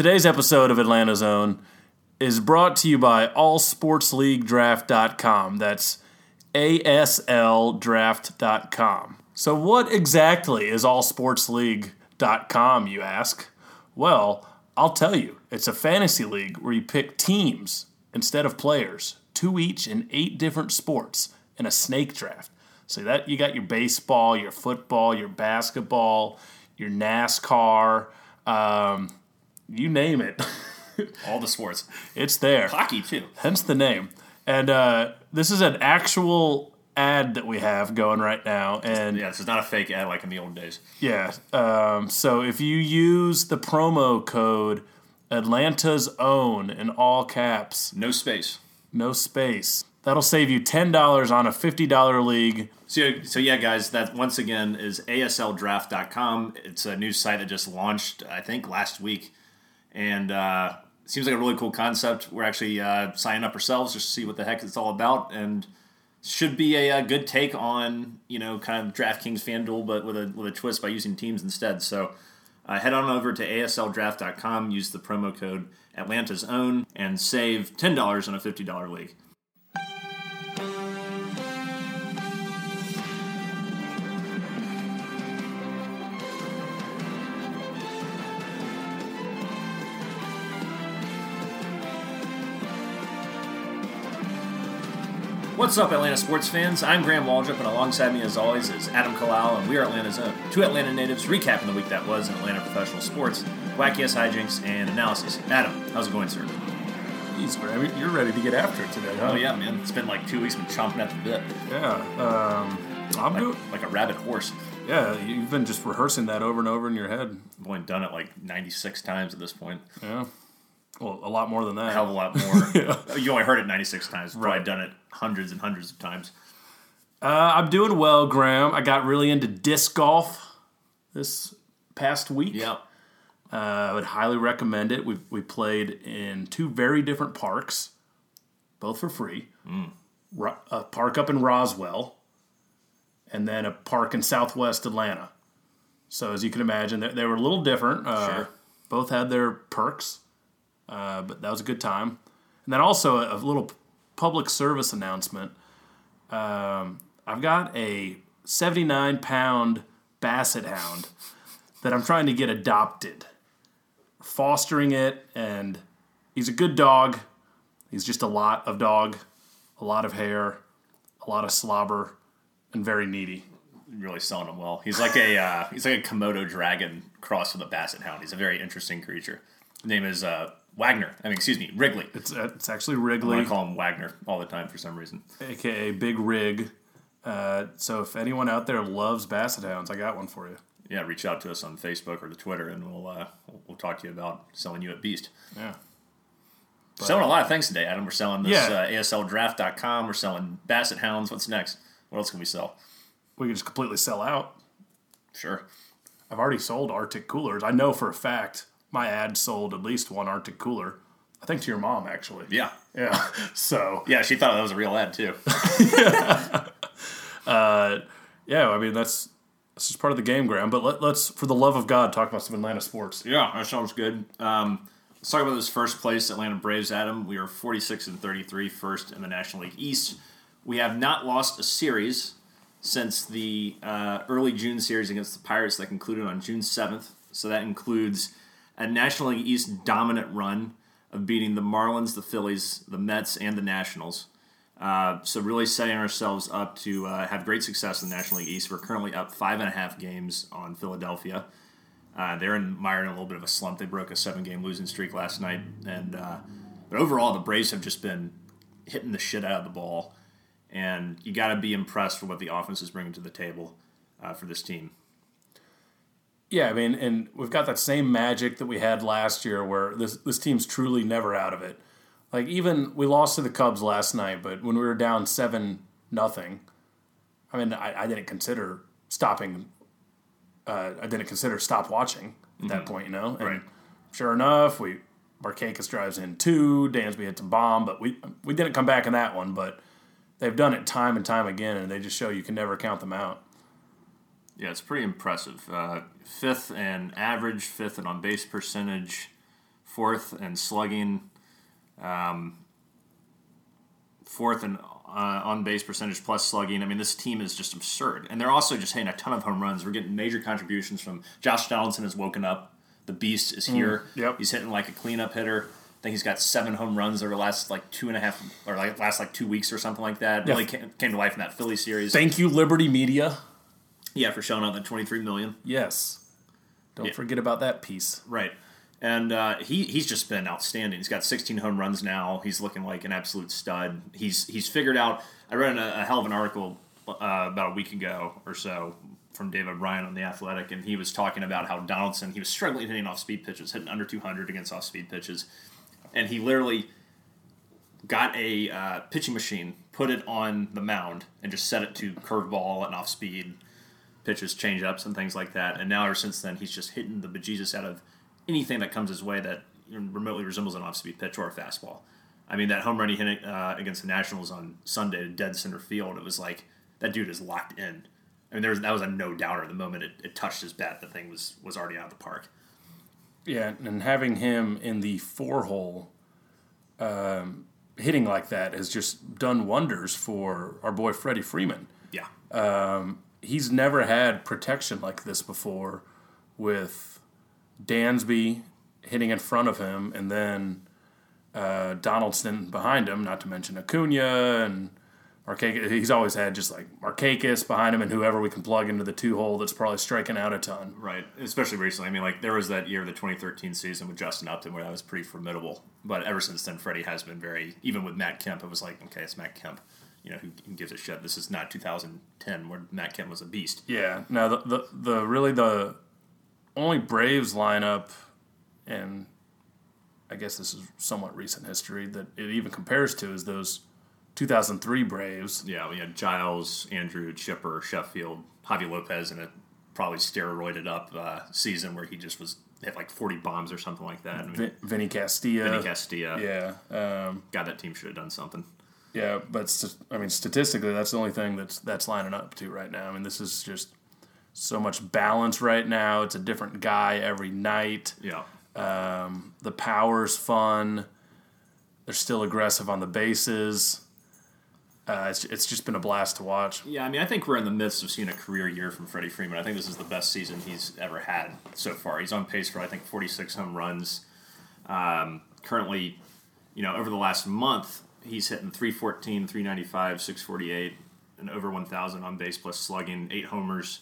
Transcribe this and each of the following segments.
Today's episode of Atlanta's Own is brought to you by allsportsleaguedraft.com. That's ASLdraft.com. So, what exactly is allsportsleague.com, you ask? Well, I'll tell you. It's a fantasy league where you pick teams instead of players, two each in eight different sports in a snake draft. So that you got your baseball, your football, your basketball, your NASCAR, um, you name it. All the sports. It's there. Hockey, too. Hence the name. And uh, this is an actual ad that we have going right now. And Yeah, this is not a fake ad like in the old days. yeah, um, so if you use the promo code Atlanta's Own in all caps, No space. no space, that'll save you $10 on a $50 league. So, so yeah, guys, that once again is ASLdraft.com. It's a new site that just launched, I think, last week. And uh, seems like a really cool concept. We're actually uh, signing up ourselves just to see what the heck it's all about. And should be a, a good take on, you know, kind of DraftKings FanDuel, but with a, with a twist by using teams instead. So uh, head on over to ASLdraft.com, use the promo code Atlanta's Own, and save $10 on a $50 league. What's up, Atlanta sports fans? I'm Graham Waldrop, and alongside me, as always, is Adam Kalal, and we are Atlanta's own. Two Atlanta natives recapping the week that was in Atlanta professional sports, wacky ass hijinks, and analysis. Adam, how's it going, sir? Jeez, Graham, you're ready to get after it today, huh? Oh yeah, man. It's been like two weeks, been chomping at the bit, Yeah. Um, I'm like, doing, like a rabid horse. yeah, you've been just rehearsing that over and over in your head. I've only done it like 96 times at this point. Yeah. Well, a lot more than that. A hell of a lot more. Yeah. You only heard it 96 times. Right. I've done it hundreds and hundreds of times. Uh, I'm doing well, Graham. I got really into disc golf this past week. Yeah. Uh, I would highly recommend it. We we played in two very different parks, both for free. Ro- a park up in Roswell, and then a park in Southwest Atlanta. So as you can imagine, they, they were a little different. Uh, Sure. Both had their perks, uh, but that was a good time. And then also a, a little public service announcement. Um, I've got a 79 pound basset hound that I'm trying to get adopted. Fostering it, and he's a good dog. He's just a lot of dog, a lot of hair, a lot of slobber, and very needy. Really selling him well. He's like a uh, he's like a Komodo dragon crossed with a basset hound. He's a very interesting creature. His name is uh, Wagner. I mean, excuse me, Wrigley. It's uh, it's actually Wrigley, I call him Wagner all the time for some reason. aka Big Rig. Uh, so if anyone out there loves basset hounds, I got one for you. Yeah, reach out to us on Facebook or the Twitter, and we'll uh, we'll, talk to you about selling you at Beast. Yeah. selling a lot of things today, Adam. We're selling this Yeah. uh, ASLDraft.com. We're selling Basset Hounds. What's next? What else can we sell? We can just completely sell out. Sure. I've already sold Arctic coolers. I know for a fact my ad sold at least one Arctic cooler. I think to your mom actually. Yeah. Yeah. So Yeah, she thought that was a real ad too. yeah, I mean that's that's just part of the game, Graham. But let, let's, for the love of God, talk about some Atlanta sports. Yeah, that sounds good. Um, let's talk about this first place Atlanta Braves, Adam. We are 46 and 33, first in the National League East. We have not lost a series since the uh, early June series against the Pirates that concluded on June 7th. So that includes a National League East dominant run of beating the Marlins, the Phillies, the Mets, and the Nationals. Uh, so really setting ourselves up to uh, have great success in the National League East. We're currently up five and a half games on Philadelphia. Uh, they're in mired in a little bit of a slump. They broke a seven-game losing streak last night, and uh, but overall, the Braves have just been hitting the shit out of the ball, and you got to be impressed for what the offense is bringing to the table uh, for this team. Yeah, I mean, and we've got that same magic that we had last year, where this this team's truly never out of it. Like even we lost to the Cubs last night, but when we were down seven nothing, I mean, I, I didn't consider stopping. Uh, I didn't consider stop watching at that point, you know. And Right. sure enough, we Markakis drives in two, Dansby hits a bomb, but we we didn't come back in that one. But they've done it time and time again, and they just show you can never count them out. Yeah, it's pretty impressive. Uh, fifth and average, fifth and on base percentage, fourth and slugging, um, fourth and uh, on base percentage plus slugging. I mean, this team is just absurd, and they're also just hitting a ton of home runs. We're getting major contributions from Josh Donaldson has woken up. The beast is here. yep. He's hitting like a cleanup hitter. I think he's got seven home runs over the last like two and a half or like last like two weeks or something like that. Yeah. Really came, came to life in that Philly series. Thank you, Liberty Media. Yeah, for showing out the twenty three million. Yes. Don't Yeah. forget about that piece. Right. And uh, he he's just been outstanding. He's got 16 home runs now. He's looking like an absolute stud. He's he's figured out. I read a, a hell of an article uh, about a week ago or so from David Bryan on the Athletic, and he was talking about how Donaldson he was struggling hitting off speed pitches, hitting under 200 against off speed pitches, and he literally got a uh, pitching machine, put it on the mound, and just set it to curveball and off speed pitches, change ups, and things like that. And now, ever since then, he's just hitting the bejesus out of anything that comes his way that remotely resembles an off speed pitch or a fastball. I mean, that home run he hit uh, against the Nationals on Sunday, dead center field, it was like that dude is locked in. I mean, there was, that was a no doubter. The moment it, it touched his bat, the thing was was already out of the park. Yeah, and having him in the four hole um, hitting like that has just done wonders for our boy Freddie Freeman. Yeah, He's never had protection like this before with Dansby hitting in front of him and then uh, Donaldson behind him, not to mention Acuna and Markakis. He's always had just like Markakis behind him and whoever we can plug into the two hole that's probably striking out a ton. Right, especially recently. I mean, like there was that year, the 2013 season with Justin Upton, where that was pretty formidable. But ever since then, Freddie has been very. Even with Matt Kemp, it was like, okay, it's Matt Kemp. You know, who, gives a shit? This is not 2010, where Matt Kemp was a beast. Yeah. Now the, the the really the only Braves lineup, and I guess this is somewhat recent history that it even compares to is those 2003 Braves. Yeah, we had Giles, Andruw, Chipper, Sheffield, Javy Lopez in a probably steroided up uh, season where he just was hit like 40 bombs or something like that. I mean, Vin- Vinny Castilla. Vinny Castilla. Yeah. Um, God, that team should have done something. Yeah, but st- I mean, statistically, that's the only thing that's that's lining up to right now. I mean, this is just so much balance right now. It's a different guy every night. Yeah. Um, the power's fun. They're still aggressive on the bases. Uh, it's, it's just been a blast to watch. Yeah, I mean, I think we're in the midst of seeing a career year from Freddie Freeman. I think this is the best season he's ever had so far. He's on pace for, I think, 46 home runs. Um, currently, you know, over the last month, he's hitting 314, 395, 648, and over 1,000 on base plus slugging, eight homers.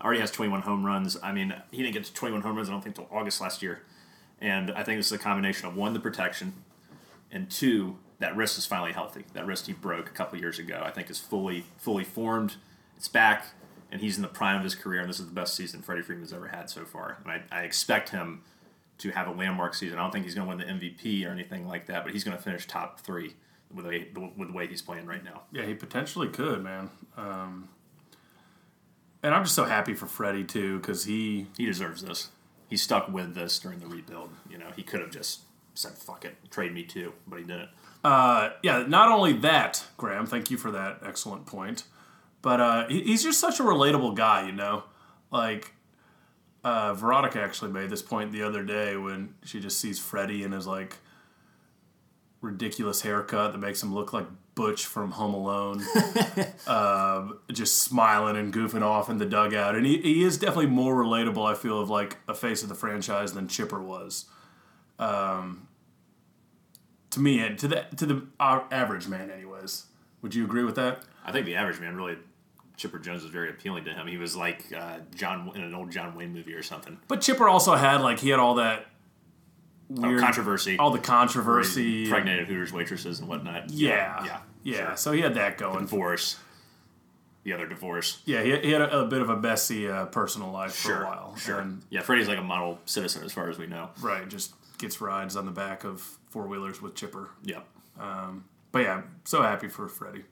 Already has 21 home runs. I mean, he didn't get to 21 home runs, I don't think, until August last year. And I think this is a combination of one, the protection, and two, that wrist is finally healthy. That wrist he broke a couple years ago, I think, is fully fully formed. It's back, and he's in the prime of his career. And this is the best season Freddie Freeman's ever had so far. And I, I expect him to have a landmark season. I don't think he's going to win the MVP or anything like that, but he's going to finish top three with the way, with the way he's playing right now. Yeah, he potentially could, man. Um, and I'm just so happy for Freddie too, because he He deserves this. He stuck with this during the rebuild. You know, he could have just said "fuck it," trade me too, but he didn't. Uh, yeah, not only that, Graham, thank you for that excellent point, but uh, he, he's just such a relatable guy, you know? Like, uh, Veronica actually made this point the other day when she just sees Freddie and is like, ridiculous haircut that makes him look like Butch from Home Alone, um, just smiling and goofing off in the dugout. And he, he is definitely more relatable, I feel, of like a face of the franchise than Chipper was. Um, to me, and to the to the uh, average man, anyways. Would you agree with that? I think the average man really. Chipper Jones was very appealing to him. He was like uh, John in an old John Wayne movie or something. But Chipper also had like he had all that Oh, controversy. all the controversy. impregnated Hooters waitresses and whatnot. Yeah, yeah, yeah. sure. So he had that going. divorce. The other divorce. Yeah, he, he had a, a bit of a messy uh, personal life for a while. sure. And, yeah, Freddie's like a model citizen as far as we know. right, just gets rides on the back of four wheelers with Chipper. Yeah, But yeah, so happy for Freddie.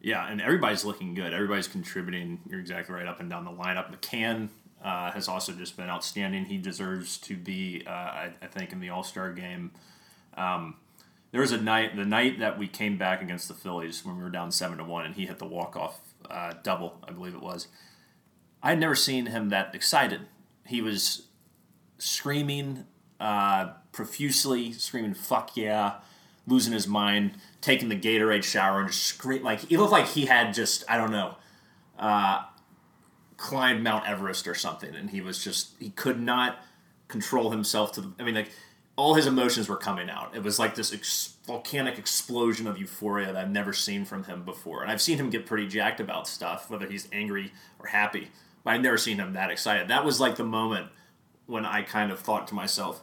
yeah, and everybody's looking good. Everybody's contributing. You're exactly right. Up and down the lineup. McCann uh, has also just been outstanding. He deserves to be, uh, I, I think, in the All Star game. Um, there was a night, the night that we came back against the Phillies when we were down seven to one, and he hit the walk off uh, double, I believe it was. I had never seen him that excited. He was screaming uh, profusely, screaming "fuck yeah," losing his mind, taking the Gatorade shower, and just scream like he looked like he had just I don't know, uh, climbed Mount Everest or something, and he was just he could not control himself. To the, I mean, like all his emotions were coming out. It was like this ex- volcanic explosion of euphoria that I've never seen from him before. And I've seen him get pretty jacked about stuff, whether he's angry or happy. But I've never seen him that excited. That was like the moment when I kind of thought to myself,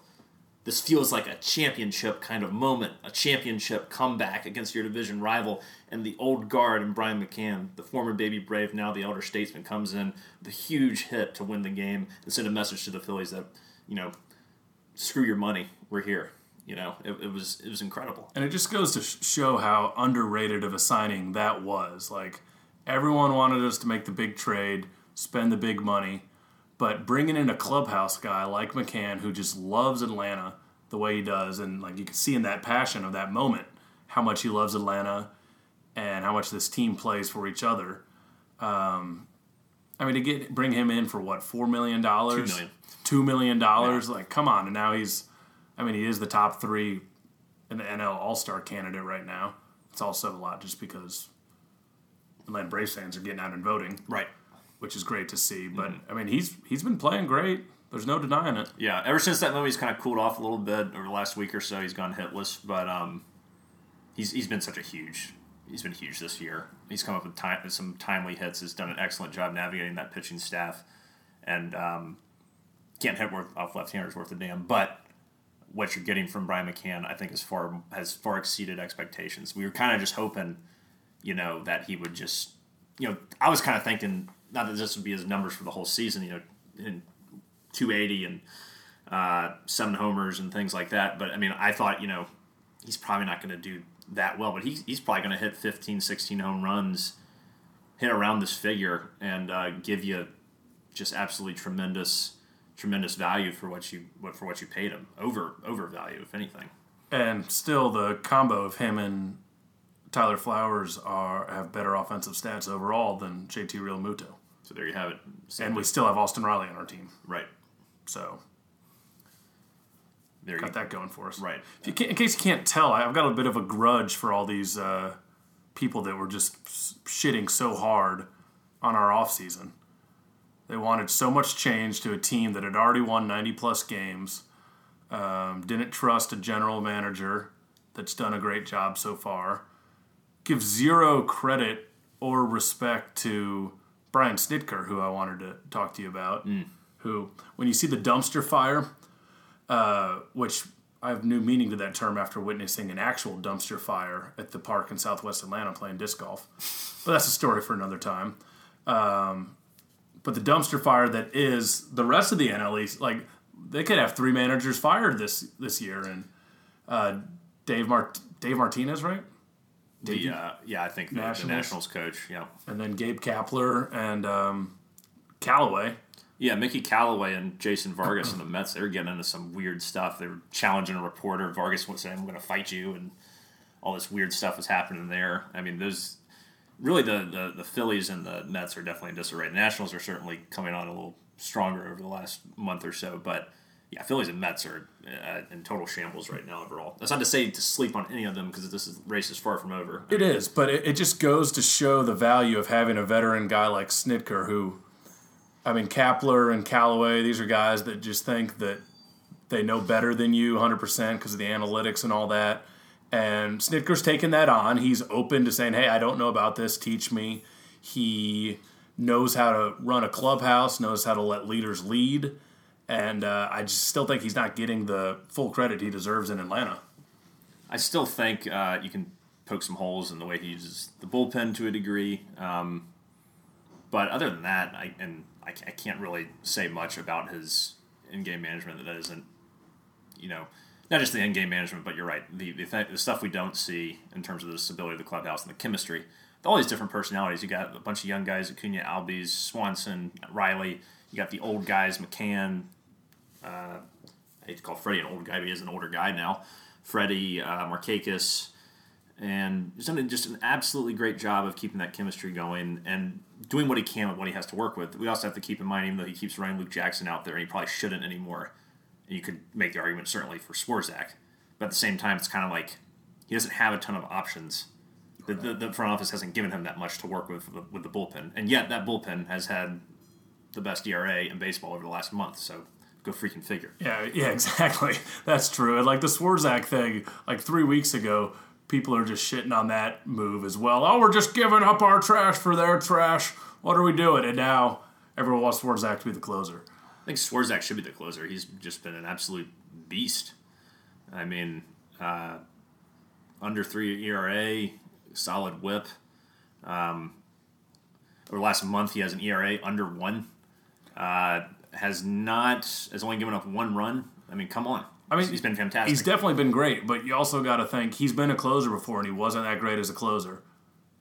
this feels like a championship kind of moment, a championship comeback against your division rival. And the old guard and Brian McCann, the former baby brave, now the elder statesman, comes in the huge hit to win the game and send a message to the Phillies that, you know, screw your money, we're here. You know, it, it was it was incredible. And it just goes to show how underrated of a signing that was. Like everyone wanted us to make the big trade, spend the big money, but bringing in a clubhouse guy like McCann who just loves Atlanta the way he does, and like you can see in that passion of that moment how much he loves Atlanta and how much this team plays for each other. Um, I mean, to get bring him in for what four million dollars, Two million. dollars. Like, come on! And now he's, I mean, he is the top three in the NL All Star candidate right now. It's also a lot just because Atlanta Braves fans are getting out and voting, Right. which is great to see. But I mean, he's he's been playing great. There's no denying it. Yeah, ever since that he's kind of cooled off a little bit over the last week or so. He's gone hitless, but um, he's he's been such a huge. He's been huge this year. He's come up with, time, some timely hits. Has done an excellent job navigating that pitching staff, and um, can't hit worth off left-handers worth a damn. But what you're getting from Brian McCann, I think, is far has far exceeded expectations. We were kind of just hoping, you know, that he would just, you know, I was kind of thinking not that this would be his numbers for the whole season, you know, in 280 and uh, seven homers and things like that. But I mean, I thought, you know, he's probably not going to do that well, but he's, he's probably going to hit 15, 16 home runs, hit around this figure, and uh, give you just absolutely tremendous, tremendous value for what you what for what you paid him. Over over value, if anything. And still, the combo of him and Tyler Flowers are have better offensive stats overall than JT Realmuto. So there you have it. And we still have Austin Riley on our team. right So there you got that going for us. Right. If you can't, in case you can't tell, I've got a bit of a grudge for all these uh, people that were just shitting so hard on our offseason. They wanted so much change to a team that had already won 90 plus games, um, didn't trust a general manager that's done a great job so far, give zero credit or respect to Brian Snitker, who I wanted to talk to you about. Who, when you see the dumpster fire, uh, which I have new meaning to that term after witnessing an actual dumpster fire at the park in Southwest Atlanta playing disc golf. But that's a story for another time. Um, but the dumpster fire that is the rest of the NL like they could have three managers fired this this year, and uh, Dave Mart Dave Martinez, right? The, uh, yeah, I think the, the Nationals? Nationals coach. Yeah. And then Gabe Kapler and um, Callaway. Yeah, Mickey Callaway and Jason Vargas and the Mets, they were getting into some weird stuff. They were challenging a reporter. Vargas was saying, I'm going to fight you, and all this weird stuff was happening there. I mean, there's really the, the, the Phillies and the Mets are definitely in disarray. The Nationals are certainly coming on a little stronger over the last month or so, but yeah, Phillies and Mets are uh, in total shambles right now overall. That's not to say to sleep on any of them because this is, race is far from over. It is, but it, it just goes to show the value of having a veteran guy like Snitker, who, I mean, Kapler and Callaway, these are guys that just think that they know better than you 100% because of the analytics and all that. And Snitker's taken that on. He's open to saying, hey, I don't know about this, teach me. He knows how to run a clubhouse, knows how to let leaders lead. And uh, I just still think he's not getting the full credit he deserves in Atlanta. I still think uh, you can poke some holes in the way he uses the bullpen to a degree. Um, but other than that, I and I, I can't really say much about his in-game management that isn't, you know, not just the in-game management, but you're right, the the, th- the stuff we don't see in terms of the stability of the clubhouse and the chemistry. All these different personalities. You got a bunch of young guys: Acuna, Albies, Swanson, Riley. You got the old guys: McCann. Uh, I hate to call Freddie an old guy, but he is an older guy now. Freddie, uh, Markakis, and he's done just an absolutely great job of keeping that chemistry going and doing what he can with what he has to work with. We also have to keep in mind, even though he keeps running Luke Jackson out there, and he probably shouldn't anymore. You could make the argument certainly for Swarzak, but at the same time, it's kind of like he doesn't have a ton of options. The, the, the front office hasn't given him that much to work with with the bullpen, and yet that bullpen has had the best ERA in baseball over the last month. So go freaking figure. Yeah, yeah, exactly. That's true. And like the Swarzak thing, like three weeks ago, people are just shitting on that move as well. Oh, we're just giving up our trash for their trash. What are we doing? And now everyone wants Swarzak to be the closer. I think Swarzak should be the closer. He's just been an absolute beast. I mean, uh, under three ERA, solid whip. Um, over the last month, he has an ERA under one. Uh, has not has only given up one run. I mean, come on. I mean, he's been fantastic. He's definitely been great, but you also got to think he's been a closer before, and he wasn't that great as a closer.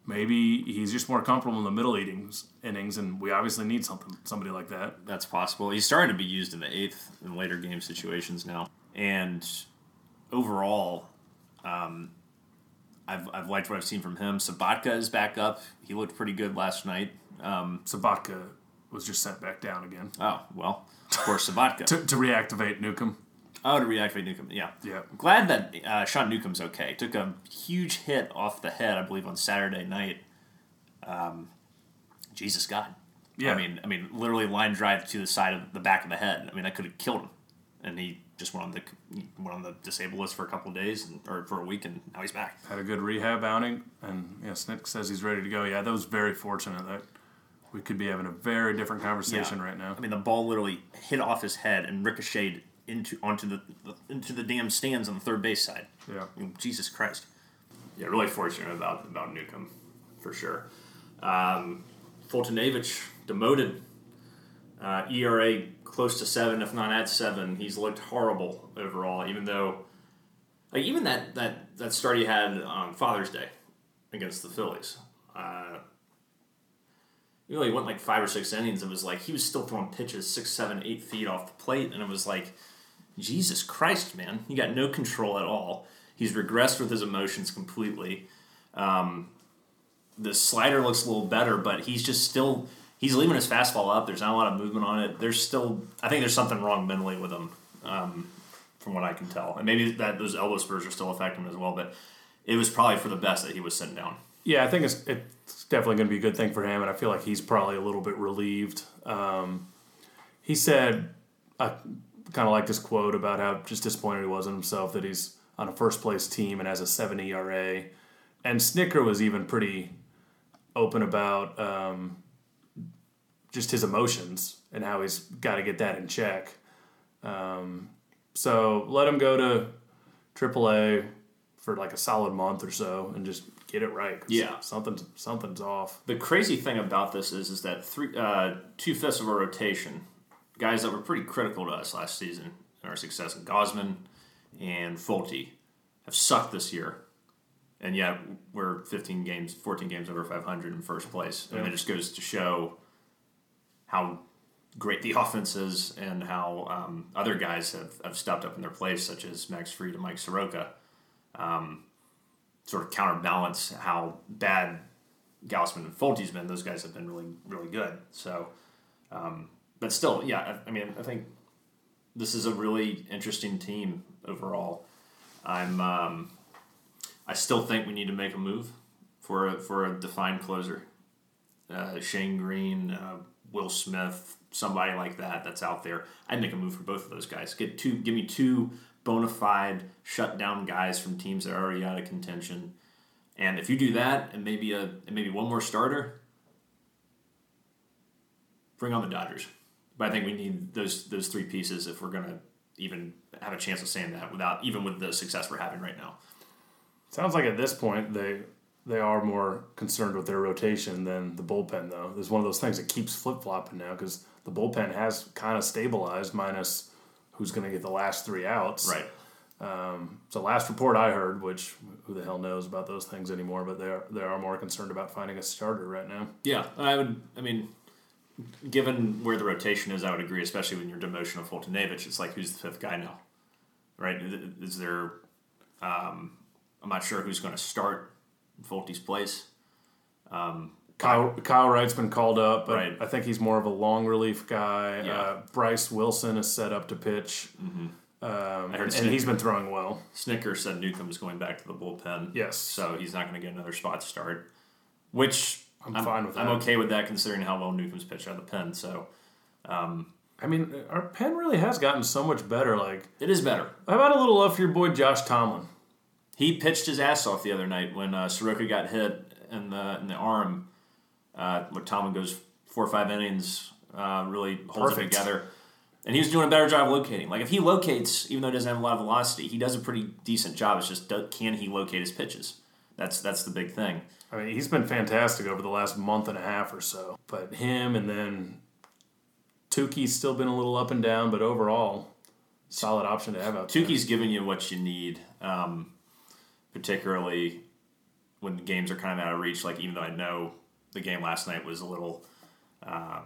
Maybe he's just more comfortable in the middle innings, innings, and we obviously need something somebody like that. That's possible. He's starting to be used in the eighth and later game situations now, and overall, um, I've, I've liked what I've seen from him. Sobotka is back up. He looked pretty good last night. Um, Sobotka was just sent back down again. Oh well, of course, Sobotka to, to reactivate Newcomb. Oh, to reactivate Newcomb, yeah. Yeah. I'm glad that uh, Sean Newcomb's okay. Took a huge hit off the head, I believe, on Saturday night. Um, Jesus God. Yeah. I mean, I mean, literally line drive to the side of the back of the head. I mean, that could have killed him. And he just went on the went on the disabled list for a couple days and, or for a week, and now he's back. Had a good rehab outing, and yeah, Snick says he's ready to go. Yeah, that was very fortunate that we could be having a very different conversation Yeah. right now. I mean, the ball literally hit off his head and ricocheted into onto the into the damn stands on the third base side. Yeah. I mean, Jesus Christ. Yeah, really fortunate about about Newcomb, for sure. Um, Foltynewicz demoted. Uh, ERA close to seven, if not at seven. He's looked horrible overall. Even though, like even that that that start he had on Father's Day against the Phillies. Uh, you know, he went like five or six innings. It was like he was still throwing pitches six, seven, eight feet off the plate, and it was like, Jesus Christ, man, he got no control at all. He's regressed with his emotions completely. Um, the slider looks a little better, but he's just still he's leaving his fastball up. There's not a lot of movement on it. There's still I think there's something wrong mentally with him, um, from what I can tell, and maybe that those elbow spurs are still affecting him as well. But it was probably for the best that he was sitting down. Yeah, I think it's, it's definitely going to be a good thing for him, and I feel like he's probably a little bit relieved. Um, he said, I kind of like this quote about how just disappointed he was in himself that he's on a first place team and has a 7 ERA. And Snitker was even pretty open about um, just his emotions and how he's got to get that in check. Um, so let him go to AAA for like a solid month or so and just get it right. Yeah. something's something's off. The crazy thing about this is, is that three, uh, two fifths of a rotation, guys that were pretty critical to us last season in our success, Gausman and Folty, have sucked this year, and yet we're 15 games, 14 games over 500 in first place. I mean, it just goes to show how great the offense is and how um, other guys have, have stepped up in their place, such as Max Fried and Mike Soroka. Um, sort of counterbalance how bad Gausman and Folty's been. Those guys have been really, really good. So, um, but still, yeah, I, I mean, I think this is a really interesting team overall. I'm, um, I still think we need to make a move for a, for a defined closer. Uh, Shane Greene, uh, Will Smith, somebody like that that's out there. I'd make a move for both of those guys. Get two, give me two bona fide shut down guys from teams that are already out of contention. And if you do that, and maybe a and maybe one more starter, bring on the Dodgers. But I think we need those those three pieces if we're gonna even have a chance of saying that without even with the success we're having right now. Sounds like at this point they they are more concerned with their rotation than the bullpen though. There's one of those things that keeps flip flopping now because the bullpen has kind of stabilized minus who's going to get the last three outs. Right. Um, so last report I heard, which who the hell knows about those things anymore, but they are they are more concerned about finding a starter right now. Yeah, I would. I mean, given where the rotation is, I would agree. Especially when you're demotion of Foltynewicz, it's like who's the fifth guy now, right? Is there? Um, I'm not sure who's going to start in Folty's place. Kyle Kyle Wright's been called up, but Right. I think he's more of a long relief guy. Yeah. Uh, Bryce Wilson is set up to pitch. Um, heard and Snick- he's been throwing well. Snitker said Newcomb's going back to the bullpen. Yes. So he's not going to get another spot start, which I'm fine with that. I'm okay with that considering how well Newcomb's pitched out of the pen. So I mean, our pen really has gotten so much better. Like, it is better. how about a little love for your boy Josh Tomlin? He pitched his ass off the other night when uh, Soroka got hit in the in the arm. Uh, where Tomlin goes four or five innings, uh, really holds Perfect. it together. And he was doing a better job locating. Like if he locates, even though he doesn't have a lot of velocity, he does a pretty decent job. It's just can he locate his pitches? That's that's the big thing. I mean, he's been fantastic over the last month and a half or so. But him and then Tukey's still been a little up and down, but overall, solid option to have out there. Tukey's giving you what you need, um, particularly when the games are kind of out of reach. Like even though I know the game last night was a little, uh,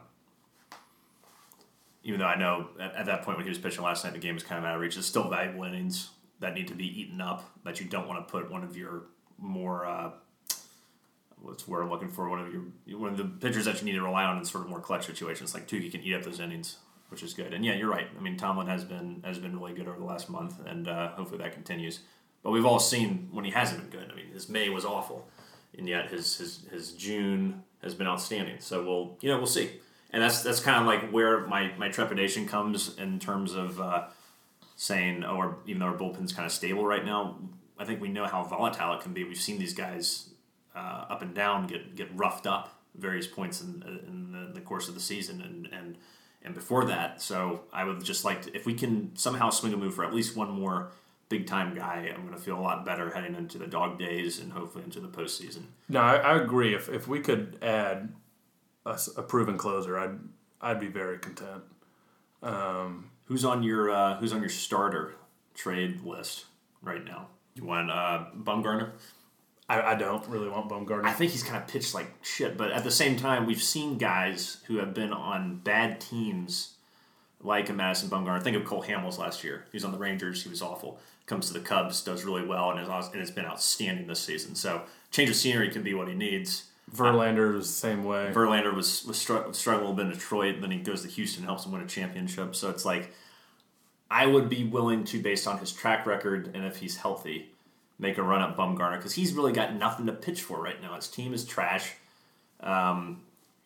even though I know at, at that point when he was pitching last night the game was kind of out of reach. It's still valuable innings that need to be eaten up that you don't want to put one of your more. Uh, What's where I'm looking for one of your one of the pitchers that you need to rely on in sort of more clutch situations like Tukey can eat up those innings, which is good. And yeah, you're right. I mean, Tomlin has been has been really good over the last month, and uh, hopefully that continues. But we've all seen when he hasn't been good. I mean, his May was awful, and yet his his, his June has been outstanding. So we'll you know we'll see. And that's that's kind of like where my, my trepidation comes in terms of uh, saying, oh, our, even though our bullpen's kind of stable right now, I think we know how volatile it can be. We've seen these guys uh, up and down get get roughed up at various points in, in the, the course of the season and and and before that. So I would just like to, if we can somehow swing a move for at least one more big time guy, I'm going to feel a lot better heading into the dog days and hopefully into the postseason. No, I, I agree. If if we could add a proven closer, I'd I'd be very content. Who's on your uh, Who's on your starter trade list right now? You want uh, Bumgarner? I, I don't really want Bumgarner. I think he's kind of pitched like shit, but at the same time, we've seen guys who have been on bad teams, like a Madison Bumgarner. Think of Cole Hamels last year. He was on the Rangers. He was awful. Comes to the Cubs, does really well, and has and has been outstanding this season. So change of scenery can be what he needs. Verlander was the same way. Verlander was was str- struggling a little bit in Detroit, then he goes to Houston and helps him win a championship. So it's like I would be willing to, based on his track record and if he's healthy, make a run at Bumgarner because he's really got nothing to pitch for right now. His team is trash. Um,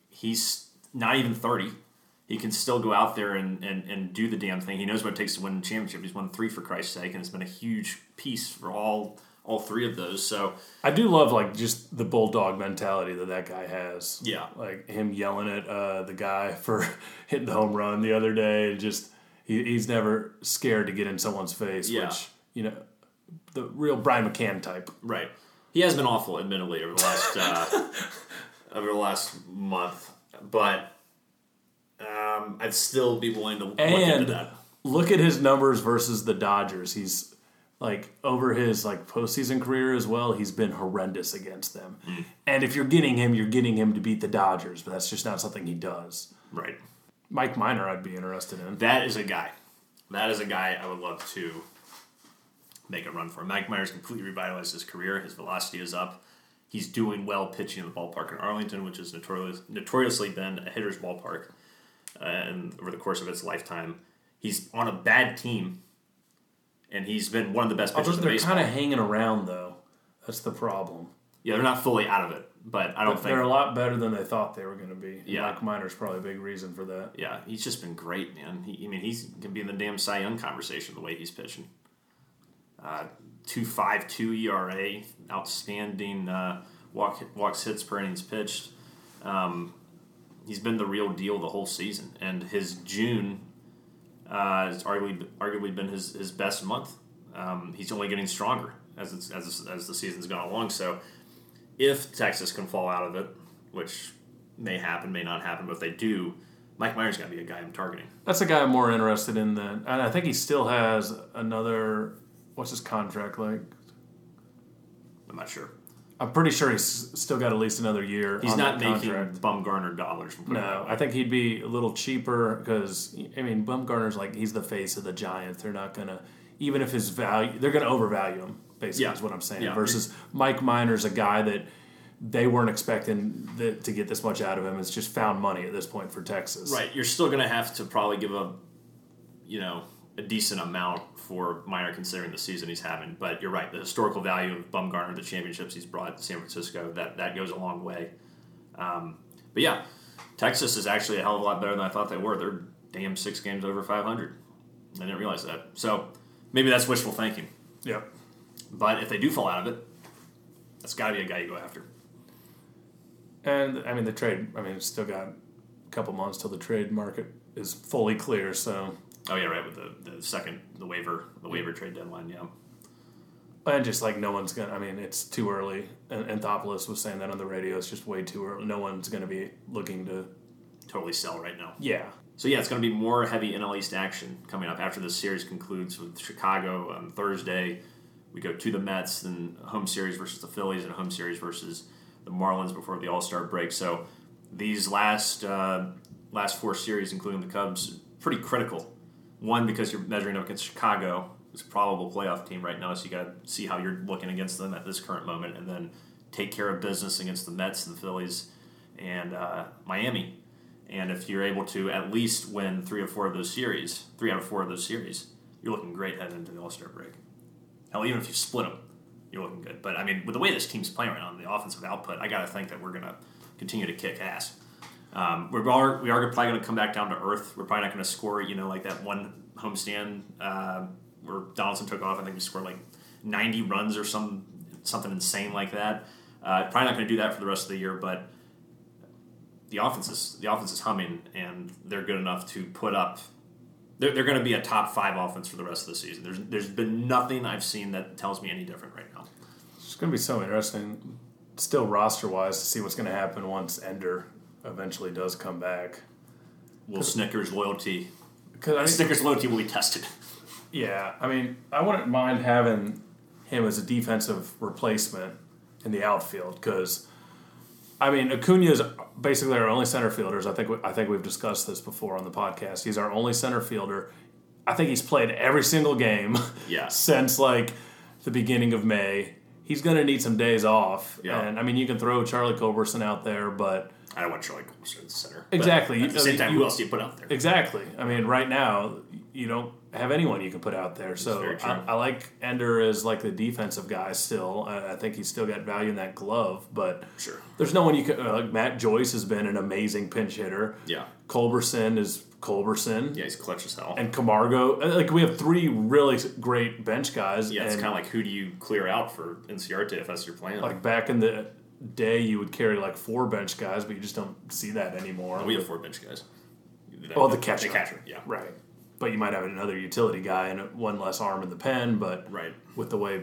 he's not even thirty. He can still go out there and, and, and do the damn thing. He knows what it takes to win the championship. He's won three for Christ's sake, and it's been a huge piece for all all three of those. So I do love like just the bulldog mentality that that guy has. Yeah. like him yelling at uh, the guy for hitting the home run the other day, and just he, he's never scared to get in someone's face. Yeah. Which you know, the real Brian McCann type. Right. He has been awful, admittedly, over the last uh, over the last month, but um, I'd still be willing to look into that. look at his numbers versus the Dodgers. He's like over his like postseason career as well. He's been horrendous against them. Hmm. And if you're getting him, you're getting him to beat the Dodgers, but that's just not something he does. Right. Mike Minor, I'd be interested in. That is a guy. That is a guy I would love to make a run for. Mike Myers completely revitalized his career. His velocity is up. He's doing well pitching in the ballpark in Arlington, which has notorious, notoriously been a hitter's ballpark uh, and over the course of its lifetime. He's on a bad team, and he's been one of the best pitchers Although they're kind of hanging around though. That's the problem. Yeah, they're not fully out of it, but I don't But think. they're a lot better than they thought they were going to be. Yeah. Mike Minor's probably a big reason for that. Yeah, he's just been great, man. He, I mean, he's can be in the damn Cy Young conversation the way he's pitching. Uh, two five two ERA, outstanding uh, walk walks hits per innings pitched. Um, he's been the real deal the whole season, and his June uh, has arguably arguably been his, his best month. Um, he's only getting stronger as it's, as as the season's gone along. So, if Texas can fall out of it, which may happen, may not happen, but if they do, Mike Myers got to be a guy I'm targeting. That's a guy I'm more interested in than, and I think he still has another. What's his contract like? I'm not sure. I'm pretty sure he's still got at least another year. He's not making. Bumgarner dollars from No. I think he'd be a little cheaper because I mean Bumgarner's like he's the face of the Giants. They're not gonna even if his value they're gonna overvalue him. Basically, Yeah. is what I'm saying. Yeah. Versus Mike Minor's a guy that they weren't expecting that, to get this much out of him. It's just found money at this point for Texas. Right, you're still going to have to probably give a, you know, a decent amount for Minor considering the season he's having. But you're right, the historical value of Bumgarner, the championships he's brought to San Francisco, that that goes a long way. Um, but yeah, Texas is actually a hell of a lot better than I thought they were. They're damn six games over 500. I didn't realize that. So maybe that's wishful thinking. Yep. But if they do fall out of it, that's got to be a guy you go after. And I mean the trade. I mean, it's still got a couple months till the trade market is fully clear. So Oh yeah, right with the, the second the waiver the waiver trade deadline. Yeah. and just like no one's gonna. I mean, it's too early. And Anthopoulos was saying that on the radio. It's just way too early. No one's gonna be looking to. Totally sell right now. Yeah. So yeah, it's going to be more heavy NL East action coming up after this series concludes with Chicago on Thursday. We go to the Mets, then home series versus the Phillies, and home series versus the Marlins before the All Star break. So these last uh, last four series, including the Cubs, pretty critical. One because you're measuring up against Chicago, who's a probable playoff team right now, so you got to see how you're looking against them at this current moment, and then take care of business against the Mets and the Phillies and uh, Miami. And if you're able to at least win three or four of those series, three out of four of those series, you're looking great heading into the All Star break. Hell, even if you split them, you're looking good. But I mean, with the way this team's playing right now, the offensive output, I got to think that we're going to continue to kick ass. Um, we are we are probably going to come back down to earth. We're probably not going to score, you know, like that one homestand uh, where Donaldson took off. I think we scored like 90 runs or some something insane like that. Uh, probably not going to do that for the rest of the year, but the offense is the offense is humming, and they're good enough to put up. They're, they're going to be a top five offense for the rest of the season. There's there's been nothing I've seen that tells me any different right now. It's gonna be so interesting, still roster wise, to see what's gonna happen once Ender eventually does come back. Will Snitkers loyalty? Because I mean, Snitkers loyalty will be tested. Yeah, I mean, I wouldn't mind having him as a defensive replacement in the outfield because, I mean, Acuna is basically our only center fielders. I think we, I think we've discussed this before on the podcast. He's our only center fielder. I think he's played every single game Yeah. since like the beginning of May. He's going to need some days off. Yeah. And I mean, you can throw Charlie Culberson out there, but I don't want Charlie Culberson in the center. But Exactly. At the same time, You- who else do you put out there? Exactly. I mean, right now you don't have anyone you can put out there. So. I, I like Ender as like the defensive guy still. I, I think he's still got value in that glove, but Sure. there's no one you can. Uh, like Matt Joyce has been an amazing pinch hitter. Yeah. Culberson is Culberson. Yeah, he's clutch as hell. And Camargo, uh, like we have three really great bench guys. yeah, it's kind of like who do you clear out for Inciarte if that's your plan? like back in the day, you would carry like four bench guys, but you just don't see that anymore. we have four bench guys. Oh, the catcher. The catcher, yeah. Right. But you might have another utility guy and one less arm in the pen, but Right. with the way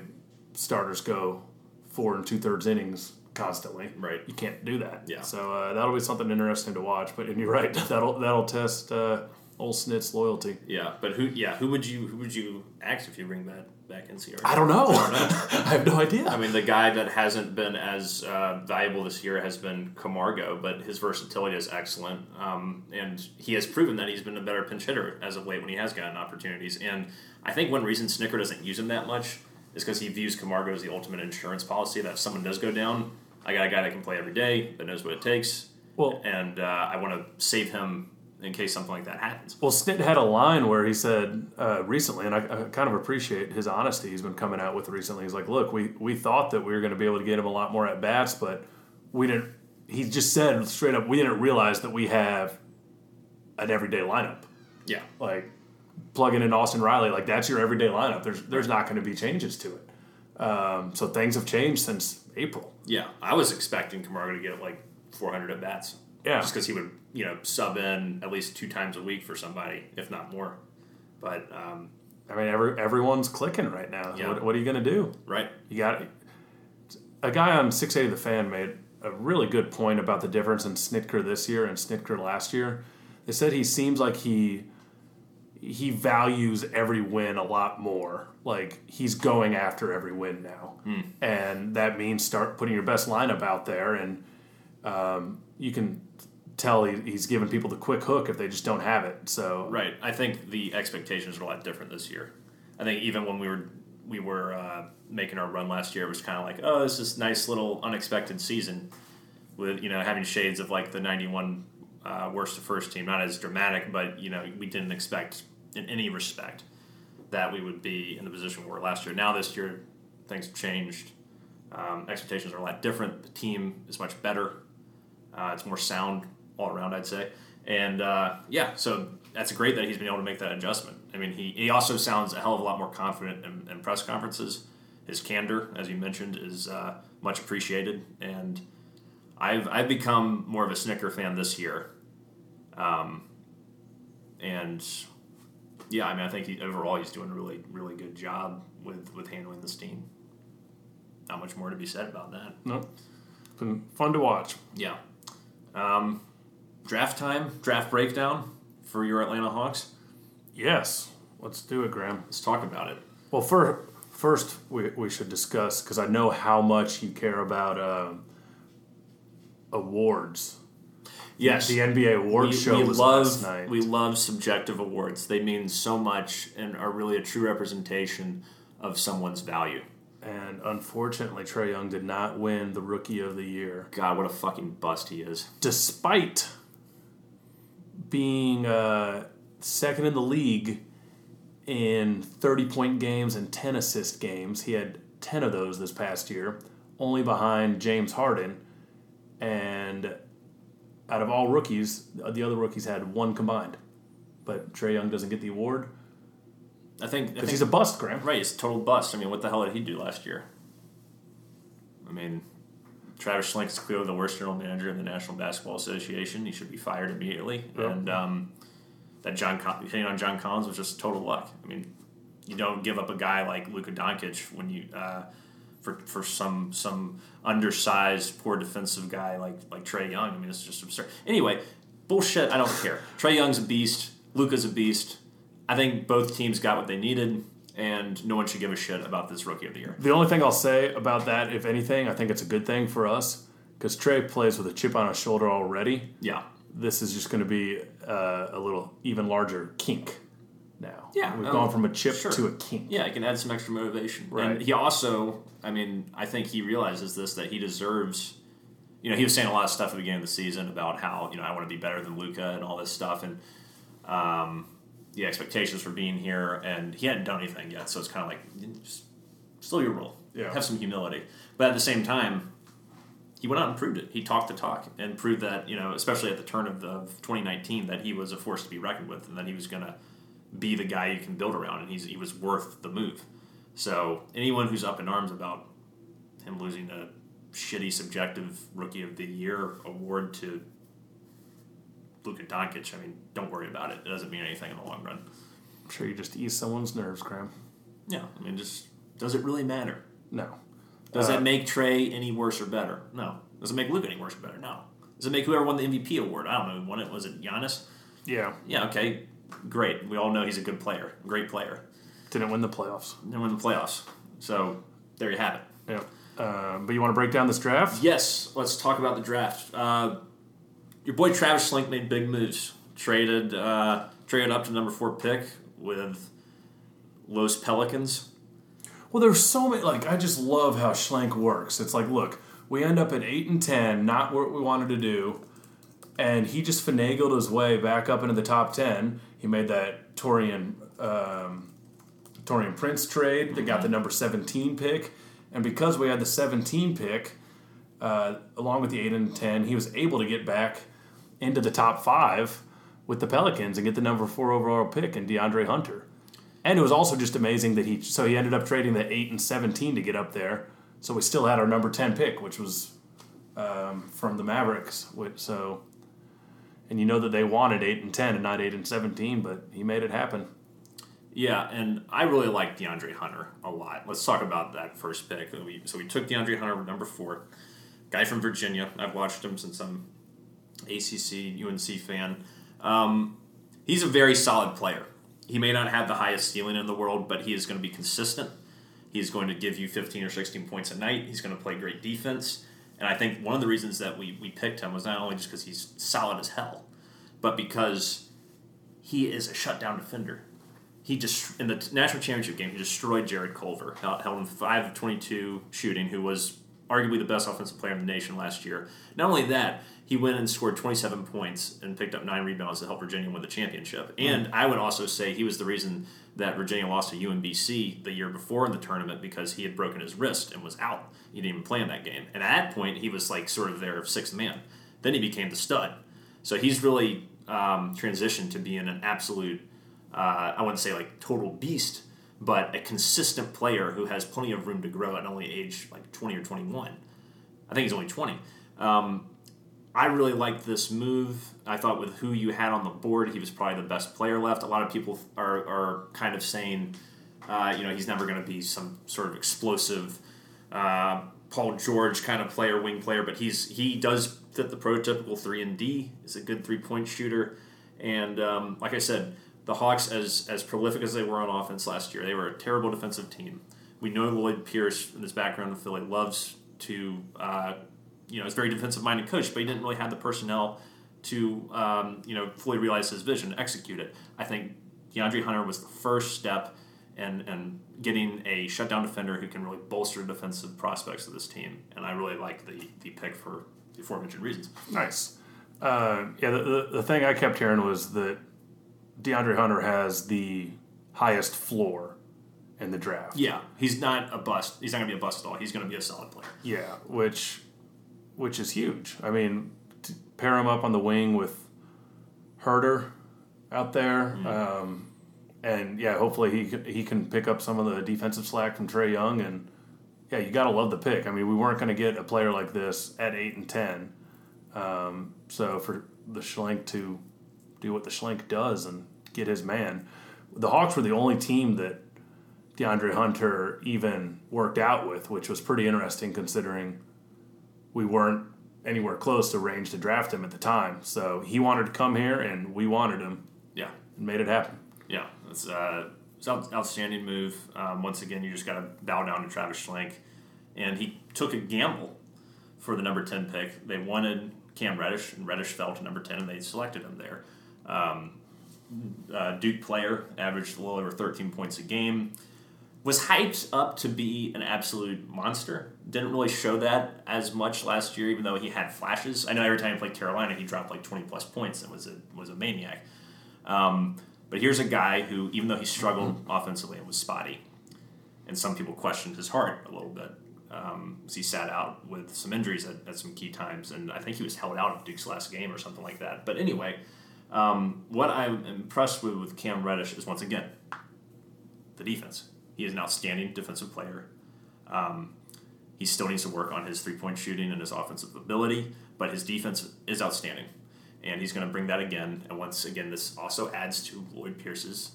starters go four and two thirds innings constantly, Right. you can't do that. Yeah. So uh, that'll be something interesting to watch. But and you're right, that'll that'll test uh, old Snit's loyalty. Yeah, but who? Yeah, who would you? Who would you ask if you bring that back Inciarte? I don't know. I have no idea. I mean, the guy that hasn't been as uh, valuable this year has been Camargo, but his versatility is excellent, um, and he has proven that he's been a better pinch hitter as of late when he has gotten opportunities. And I think one reason Snitker doesn't use him that much is because he views Camargo as the ultimate insurance policy. That if someone does go down, I got a guy that can play every day, that knows what it takes, well, and uh, I want to save him in case something like that happens. Well, Snit had a line where he said uh, recently, and I, I kind of appreciate his honesty. He's been coming out with recently. He's like, "Look, we we thought that we were going to be able to get him a lot more at bats, but we didn't." He just said straight up, "We didn't realize that we have an everyday lineup. Yeah, Like plugging in Austin Riley, like that's your everyday lineup. There's there's not going to be changes to it. Um, so things have changed since April. yeah. I was expecting Camargo to get like 400 at bats. Yeah. just because he would you know sub in at least two times a week for somebody, if not more. But um, I mean, every everyone's clicking right now. Yeah. What, what are you going to do? right, You got a guy on 680 The Fan made a really good point about the difference in Snitker this year and Snitker last year. They said he seems like he he values every win a lot more. Like he's going after every win now, and that means start putting your best lineup out there, and um, you can tell he, he's giving people the quick hook if they just don't have it. So right. I think the expectations are a lot different this year. I think even when we were we were uh, making our run last year, it was kind of like, oh, this is nice little unexpected season with you know having shades of like the '91 uh, worst to first team. Not as dramatic, but you know we didn't expect in any respect. that we would be in the position we were last year. Now this year, things have changed. Um, expectations are a lot different. The team is much better. Uh, it's more sound all around, I'd say. And uh, yeah, so that's great that he's been able to make that adjustment. I mean, he, he also sounds a hell of a lot more confident in, in press conferences. His candor, as you mentioned, is uh, much appreciated. And I've, I've become more of a Snitker fan this year. Um, and yeah, I mean, I think he, overall he's doing a really, really good job with, with handling this team. Not much more to be said about that. Nope. Been fun to watch. Yeah. Um, draft time, draft breakdown for your Atlanta Hawks. Yes. Let's do it, Graham. Let's talk about it. Well, for, first, we, we should discuss, because I know how much you care about uh, awards. Yes, The NBA awards we, show we was love last night. we love subjective awards. They mean so much and are really a true representation of someone's value. and unfortunately, Trae Young did not win the Rookie of the Year. God, what a fucking bust he is. despite being uh, second in the league in 30 point games and 10 assist games. He had 10 of those this past year, only behind James Harden. And out of all rookies, the other rookies had one combined. But Trae Young doesn't get the award I think, because he's a bust, Graham. right. He's a total bust. I mean, what the hell did he do last year? I mean, Travis Schlenk is clearly the worst general manager in the National Basketball Association. He should be fired immediately. Yeah. And um, that John hitting on John Collins was just total luck. I mean, you don't give up a guy like Luka Doncic when you uh, for for some some undersized, poor defensive guy like like Trae Young. I mean, it's just absurd. Anyway, bullshit. I don't care. Trae Young's a beast. Luka's a beast. I think both teams got what they needed, and no one should give a shit about this rookie of the year. The only thing I'll say about that, if anything, I think it's a good thing for us because Trae plays with a chip on his shoulder already. Yeah. this is just going to be uh, a little even larger kink now. Yeah, we've um, gone from a chip sure. to a kink. Yeah, it can add some extra motivation. Right. And he also, I mean, I think he realizes this that he deserves. You know, he was saying a lot of stuff at the beginning of the season about how you know I want to be better than Luka and all this stuff, and um, the expectations for being here, and he hadn't done anything yet, so it's kind of like just slow your roll, Yeah. have some humility, but at the same time. He went out and proved it. He talked the talk and proved that, you know, especially at the turn of, the, of 2019, that he was a force to be reckoned with and that he was going to be the guy you can build around, and he's he was worth the move. So anyone who's up in arms about him losing a shitty subjective rookie of the year award to Luka Doncic, I mean, don't worry about it. It doesn't mean anything in the long run. I'm sure you just ease someone's nerves, Graham. Yeah, I mean, just does it really matter? No. Does Uh, that make Trae any worse or better? No. Does it make Luka any worse or better? No. Does it make whoever won the MVP award? I don't know. Who won it? Was it Giannis? Yeah. Yeah. Okay. Great. We all know he's a good player. Great player. Didn't win the playoffs. Didn't win the playoffs. So there you have it. Yeah. Uh, but you want to break down this draft? Yes, let's talk about the draft. Uh, your boy Travis Schlenk made big moves. Traded uh, traded up to number four pick with Los Pelicans. Well, there's so many. Like, I just love how Schlenk works. It's like, look, we end up at eight and ten, not what we wanted to do, and he just finagled his way back up into the top ten. He made that Taurean um, Taurean Prince trade that got the number seventeen pick, and because we had the seventeen pick, uh, along with the eight and ten, he was able to get back into the top five with the Pelicans and get the number four overall pick in DeAndre Hunter. And it was also just amazing that he so he ended up trading the eight and seventeen to get up there. So we still had our number ten pick, which was um, from the Mavericks. Which, so, and you know that they wanted eight and ten and not eight and seventeen, but he made it happen. Yeah, and I really like DeAndre Hunter a lot. Let's talk about that first pick. We- So we took DeAndre Hunter, number four, guy from Virginia. I've watched him since I'm ACC UNC fan. Um, he's a very solid player. He may not have the highest ceiling in the world, but he is going to be consistent. He's going to give you 15 or 16 points a night. He's going to play great defense. And I think one of the reasons that we, we picked him was not only just because he's solid as hell, but because he is a shutdown defender. He just in the national championship game, he destroyed Jarrett Culver, held him five of 22 shooting, who was arguably the best offensive player in the nation last year. Not only that, he went and scored 27 points and picked up nine rebounds to help Virginia win the championship. And I would also say he was the reason that Virginia lost to UMBC the year before in the tournament because he had broken his wrist and was out. He didn't even play in that game. And at that point, he was like sort of their sixth man. Then he became the stud. So he's really um, transitioned to being an absolute, uh, I wouldn't say like total beast, but a consistent player who has plenty of room to grow at only age like 20 or 21. I think he's only 20. Um, I really liked this move. I thought with who you had on the board, he was probably the best player left. A lot of people are, are kind of saying, uh, you know, he's never going to be some sort of explosive uh, Paul George kind of player, wing player, but he's he does fit the prototypical three and D. Is a good three point shooter, and um, like I said, the Hawks, as as prolific as they were on offense last year, they were a terrible defensive team. We know Lloyd Pierce, in his background in Philly, loves to uh, you know, is very defensive minded coach, but he didn't really have the personnel to, um, you know, fully realize his vision, execute it. I think DeAndre Hunter was the first step in, in getting a shutdown defender who can really bolster the defensive prospects of this team. And I really like the, the pick for the aforementioned reasons. Nice. Uh, yeah, the, the, the thing I kept hearing was that DeAndre Hunter has the highest floor in the draft. Yeah, he's not a bust. He's not going to be a bust at all. He's going to be a solid player. Yeah, which which is huge. I mean, pair him up on the wing with Huerter out there, mm-hmm. um, and yeah, hopefully he he can pick up some of the defensive slack from Trae Young, and yeah, you gotta love the pick. I mean, we weren't going to get a player like this at eight and ten, um, so for the Schlenk to do what the Schlenk does and get his man, the Hawks were the only team that DeAndre Hunter even worked out with, which was pretty interesting considering we weren't anywhere close to range to draft him at the time. So he wanted to come here, and we wanted him. Yeah, and made it happen. Yeah, it's uh, it's an outstanding move. Um, once again, you just got to bow down to Travis Schlenk, and he took a gamble for the number ten pick. They wanted Cam Reddish, and Reddish fell to number ten, and they selected him there. Um, uh, Duke player averaged a little over 13 points a game was hyped up to be an absolute monster. Didn't really show that as much last year, even though he had flashes. I know every time he played Carolina, he dropped like twenty plus points and was a was a maniac. Um, but here's a guy who, even though he struggled mm-hmm. offensively and was spotty, and some people questioned his heart a little bit, um, he sat out with some injuries at, at, some key times, and I think he was held out of Duke's last game or something like that. But anyway, um, what I'm impressed with with Cam Reddish is once again the defense he is an outstanding defensive player. Um, he still needs to work on his three point shooting and his offensive ability, but his defense is outstanding. And he's going to bring that again. And once again, this also adds to Lloyd Pierce's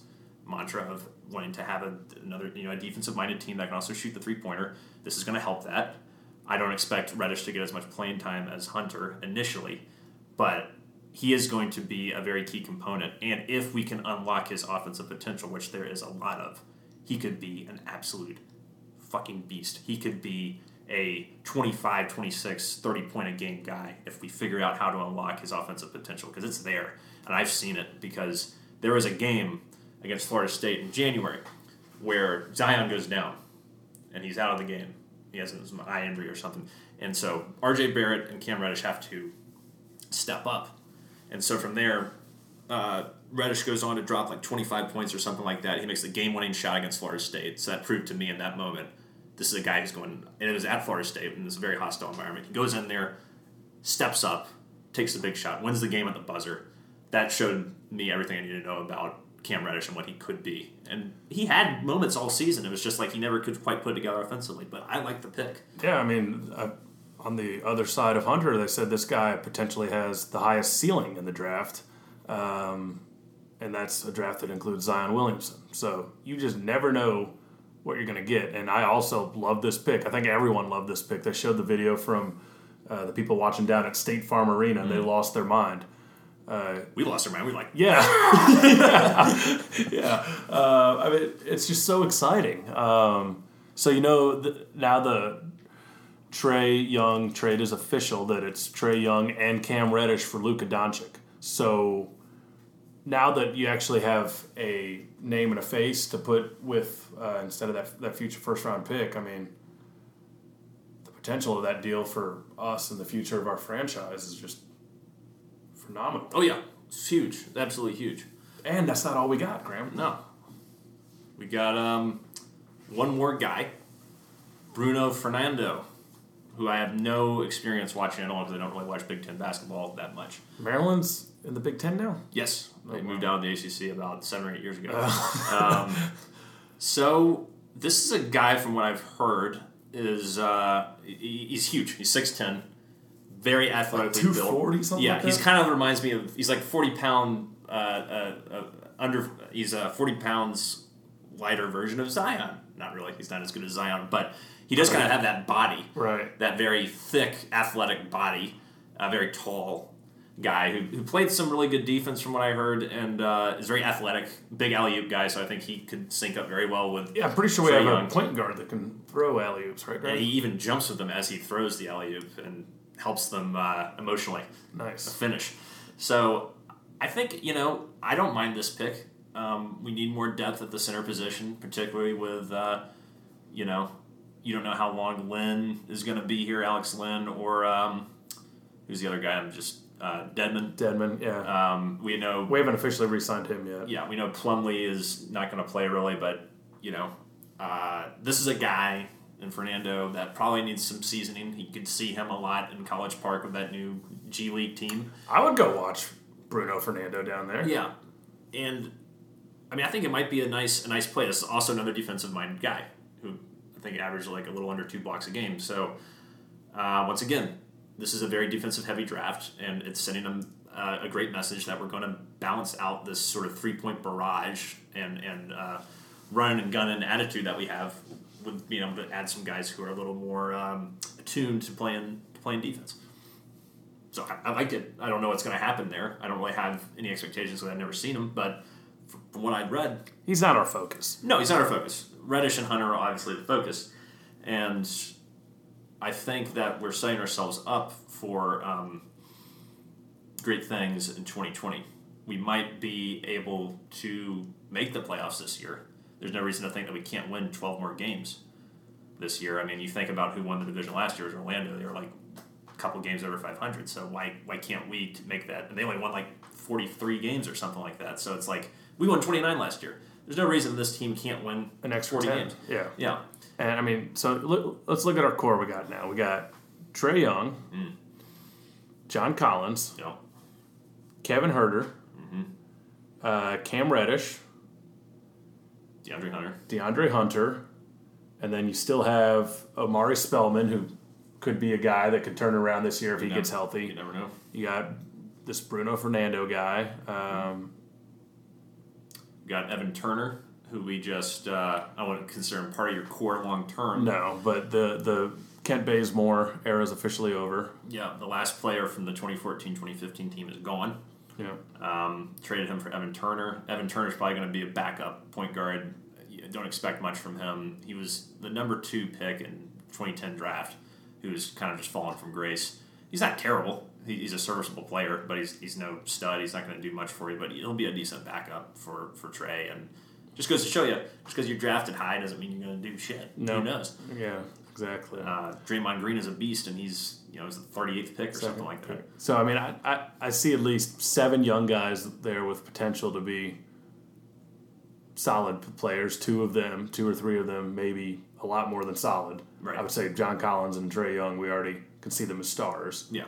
mantra of wanting to have a, another, you know, a defensive minded team that can also shoot the three pointer. This is going to help that. I don't expect Reddish to get as much playing time as Hunter initially, but he is going to be a very key component. And if we can unlock his offensive potential, which there is a lot of, he could be an absolute fucking beast. He could be a 25, 26, 30 point a game guy if we figure out how to unlock his offensive potential because it's there. And I've seen it because there was a game against Florida State in January where Zion goes down and he's out of the game. He has an eye injury or something. And so RJ Barrett and Cam Reddish have to step up. And so from there, uh, Reddish goes on to drop like 25 points or something like that. He makes the game winning shot against Florida State. So that proved to me in that moment this is a guy who's going, and it was at Florida State in this very hostile environment. He goes in there, steps up, takes the big shot, wins the game at the buzzer. That showed me everything I needed to know about Cam Reddish and what he could be. And he had moments all season. It was just like he never could quite put together offensively. But I like the pick. Yeah, I mean, uh, on the other side of Hunter, they said this guy potentially has the highest ceiling in the draft. Um, and that's a draft that includes Zion Williamson. So you just never know what you're going to get. And I also love this pick. I think everyone loved this pick. They showed the video from uh, the people watching down at State Farm Arena, mm-hmm. they lost their mind. Uh, we lost our mind. We like yeah, yeah, yeah. Uh, I mean, it's just so exciting. Um, so you know the, now the Trae Young trade is official that it's Trae Young and Cam Reddish for Luka Doncic. So now that you actually have a name and a face to put with uh, instead of that that future first round pick, I mean, the potential of that deal for us and the future of our franchise is just phenomenal. Oh yeah, it's huge. Absolutely huge. And that's not all we got, Graham. No. We got um, one more guy, Bruno Fernando, who I have no experience watching at all because I don't really watch Big Ten basketball that much. Maryland's in the Big Ten now. Yes, they Oh, moved wow. out of the ACC about seven or eight years ago. Uh, um, so this is a guy, from what I've heard, is uh, he- he's huge. He's six ten, very athletically built. 240 something Yeah, like he's kind of reminds me of he's like forty pound uh, uh, uh, under. He's a forty pounds lighter version of Zion. Not really. He's not as good as Zion, but he does kind of have that body Right. that very thick, athletic body, a very tall guy who, who played some really good defense from what I heard, and uh, is very athletic, big alley oop guy. So I think he could sync up very well with. Yeah, I'm pretty sure we have Young. a point guard that can throw alley oops, right, And Graham? he even jumps with them as he throws the alley oop and helps them uh, emotionally nice. finish. So I think you know I don't mind this pick. Um, we need more depth at the center position, particularly with uh, you know you don't know how long Len is going to be here, Alex Len or um, who's the other guy? I'm just uh, Dedmon. Dedmon, yeah. Um, we know we haven't officially re-signed him yet. yeah we know Plumlee is not going to play really, but you know uh, this is a guy. in Fernando, that probably needs some seasoning. You could see him a lot in College Park with that new G League team. I would go watch Bruno Fernando down there. Yeah, and I mean, I think it might be a nice, a nice play. This is also another defensive minded guy who I think averaged like a little under two blocks a game. So uh, once again, this is a very defensive heavy draft, and it's sending them uh, a great message that we're going to balance out this sort of three point barrage and and uh, run and gun and attitude that we have with being able to add some guys who are a little more um, attuned to playing to playing defense. So I, I liked it. I don't know what's going to happen there. I don't really have any expectations because I've never seen him. But from what I'd read, He's not our focus. no, he's not our focus. Reddish and Hunter are obviously the focus, and I think that we're setting ourselves up for um, great things in 2020. We might be able to make the playoffs this year. There's no reason to think that we can't win 12 more games this year. I mean, you think about who won the division last year was Orlando. They were like a couple games over 500. So why why can't we make that? And they only won like 43 games or something like that. So it's like we won 29 last year. There's no reason this team can't win An extra 40 ten. games. Yeah. Yeah. And I mean, so look, let's look at our core we got now. We got Trae Young, Mm. John Collins, Yeah. Kevin Huerter, Mm-hmm. uh, Cam Reddish, DeAndre Hunter. DeAndre Hunter, and then you still have Omari Spellman, who could be a guy that could turn around this year if he You gets healthy. You never know. You got this Bruno Fernando guy. Um, got Evan Turner, who we just uh, I wouldn't consider him part of your core long term. no, but the the Kent Bazemore era is officially over. Yeah, the last player from the 2014-2015 team is gone. Know, Um, traded him for Evan Turner. Evan Turner's probably going to be a backup point guard. You don't expect much from him. He was the number two pick in 2010 draft, who's kind of just fallen from grace. He's not terrible. He's a serviceable player, but he's, he's no stud. He's not going to do much for you, but he'll be a decent backup for, for Trae. And just goes to show you, just because you're drafted high doesn't mean you're going to do shit. No. Who knows? yeah, exactly. Uh, Draymond Green is a beast, and he's you know he's the 38th pick or something like that. So I mean, I, I, I see at least seven young guys there with potential to be solid players. Two of them, two or three of them, maybe a lot more than solid. Right. I would say John Collins and Trae Young. We already can see them as stars, Yeah.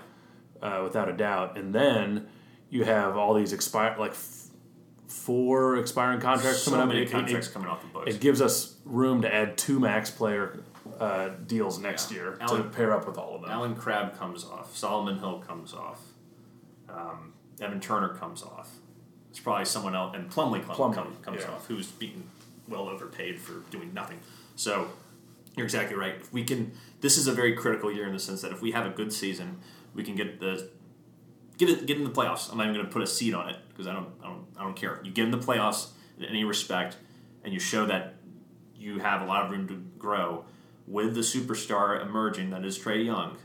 uh, without a doubt. And then you have all these expire like four expiring contracts So coming up. many It- contracts it, coming off the books. it gives us room to add two max player uh, deals next Yeah. year to pair up with all of them. Allen Crabbe comes off. Solomon Hill comes off. Um, Evan Turner comes off. It's probably someone else, and Plumlee, come, Plumlee, come, comes yeah. off, who's being well overpaid for doing nothing. So you're exactly right. If we can, this is a very critical year in the sense that if we have a good season, we can get the get it get in the playoffs. I'm not even going to put a seed on it because I don't, I don't I don't care. You get in the playoffs in any respect, and you show that you have a lot of room to grow with the superstar emerging that is Trae Young.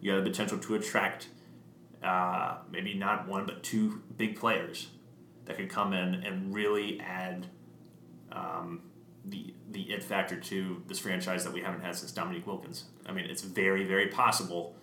You have the potential to attract uh, maybe not one but two big players that could come in and really add um, the the it factor to this franchise that we haven't had since Dominique Wilkins. I mean, it's very very possible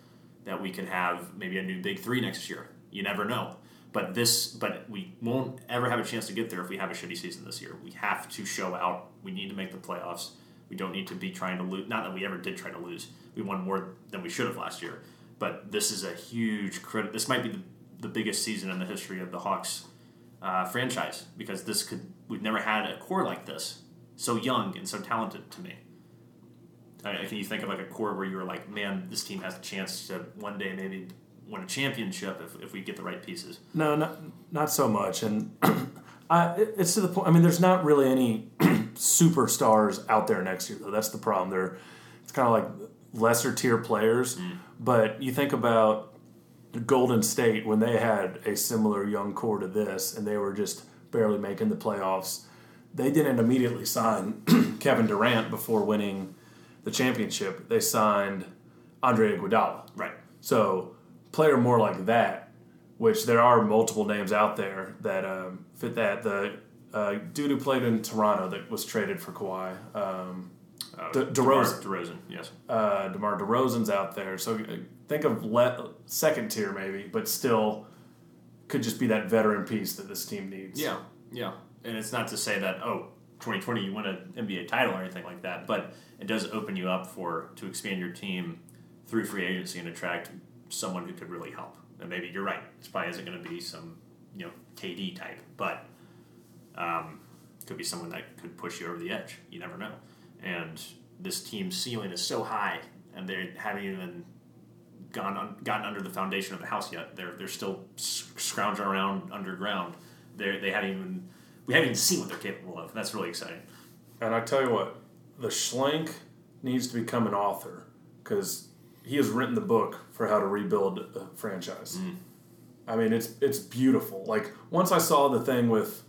that we could have maybe a new big three next year. You never know. But this, but we won't ever have a chance to get there if we have a shitty season this year. We have to show out. We need to make the playoffs. We don't need to be trying to lose. Not that we ever did try to lose. We won more than we should have last year. But this is a huge credit. This might be the, the biggest season in the history of the Hawks uh, franchise because this could. We've never had a core like this, so young and so talented to me. Can you think of like a core where you were like, man, this team has a chance to one day maybe win a championship if, if we get the right pieces? No, not not so much. And I, it's to the point. I mean, there's not really any superstars out there next year, though. That's the problem. They're it's kind of like lesser tier players. Mm. But you think about Golden State when they had a similar young core to this, and they were just barely making the playoffs. They didn't immediately sign Kevin Durant before winning the championship. They signed Andre Iguodala. Right. So, player more like that, which there are multiple names out there that um, fit that. The uh, dude who played in Toronto that was traded for Kawhi, um, Uh, De- DeRozan. DeRozan. DeRozan, yes. uh, DeMar DeRozan's out there. So, uh, think of le- second tier maybe, but still could just be that veteran piece that this team needs. Yeah, yeah. And it's not to say that, oh, 2020 you win an NBA title or anything like that, but it does open you up for to expand your team through free agency and attract someone who could really help. And maybe you're right. It's probably isn't going to be some, you know, KD type, but um, could be someone that could push you over the edge. You never know. And this team's ceiling is so high, and they haven't even gone gotten under the foundation of the house yet. They're they're still scrounging around underground. They they haven't even we haven't even seen what they're capable of. That's really exciting. And I tell you what, the Schlenk needs to become an author because he has written the book for how to rebuild a franchise. Mm. I mean, it's it's beautiful. Like once I saw the thing with,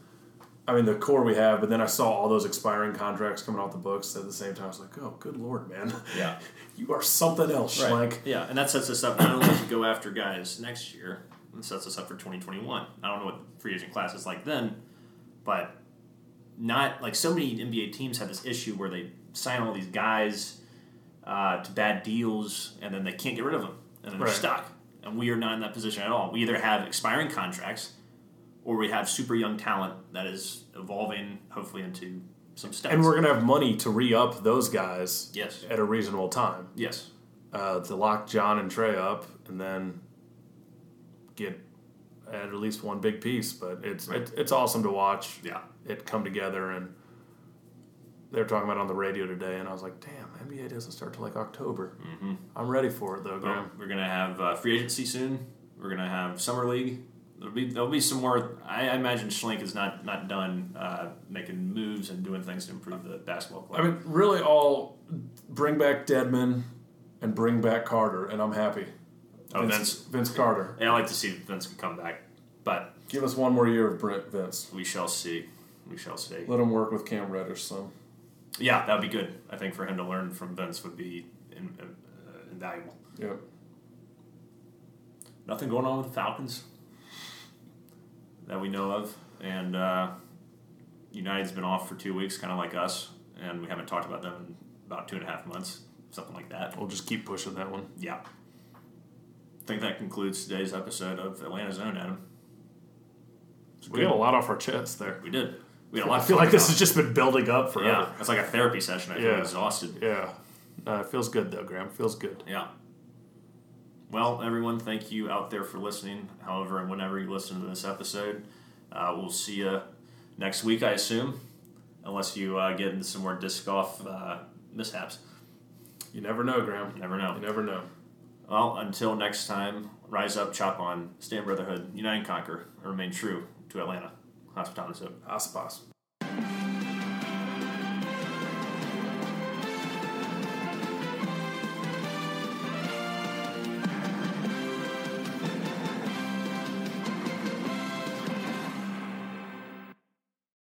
I mean, the core we have, but then I saw all those expiring contracts coming off the books at the same time. I was like, oh, good lord, man, Yeah. you are something else, Schlenk. Yeah, and that sets us up not only to go after guys next year, it sets us up for 2021. I don't know what the free agent class is like then, but not like so many NBA teams have this issue where they sign all these guys uh, to bad deals and then they can't get rid of them and then they're stuck. And we are not in that position at all. We either have expiring contracts or we have super young talent that is evolving, hopefully, into some steps. And we're gonna have money to re up those guys yes, at a reasonable time yes, uh, to lock John and Trae up, and then get at least one big piece. But it's Right. it, it's awesome to watch. yeah. it come together and they were talking about it on the radio today and I was like, damn, NBA doesn't start till like October. Mm-hmm. I'm ready for it though, Well, we're gonna have uh, free agency soon. We're gonna have summer league. There'll be there'll be some more. I, I imagine Schlenk is not not done uh, making moves and doing things to improve the basketball club. I mean, really, all bring back Dedmon and bring back Carter, and I'm happy. oh, Vince, Vince. Vince Carter. Yeah, I like to see Vince come back, but Give us one more year of Brent Vince. we shall see. We shall see. Let him work with Cam Reddish some. Yeah, that would be good. I think for him to learn from Vince would be in, uh, invaluable. Yep. Nothing going on with the Falcons that we know of, and uh, United's been off for two weeks, kind of like us, and we haven't talked about them in about two and a half months, something like that. We'll just keep pushing that one. Yeah. I think that concludes today's episode of Atlanta's Own, Adam. We got a lot off our chest there. We did. We had a lot. I feel like this has just been building up forever. yeah. It's like a therapy session. I feel Yeah. exhausted. Yeah. Uh, it feels good though, Graham. It Feels good. Yeah. Well, everyone, thank you out there for listening. However, and whenever you listen to this episode, uh, we'll see you next week, I assume, unless you uh, get into some more disc golf uh, mishaps. You never know, Graham. You never know. You never know. Well, until next time, rise up, chop on, stand brotherhood, unite and conquer, and remain true to Atlanta. Hospitality. Aspas.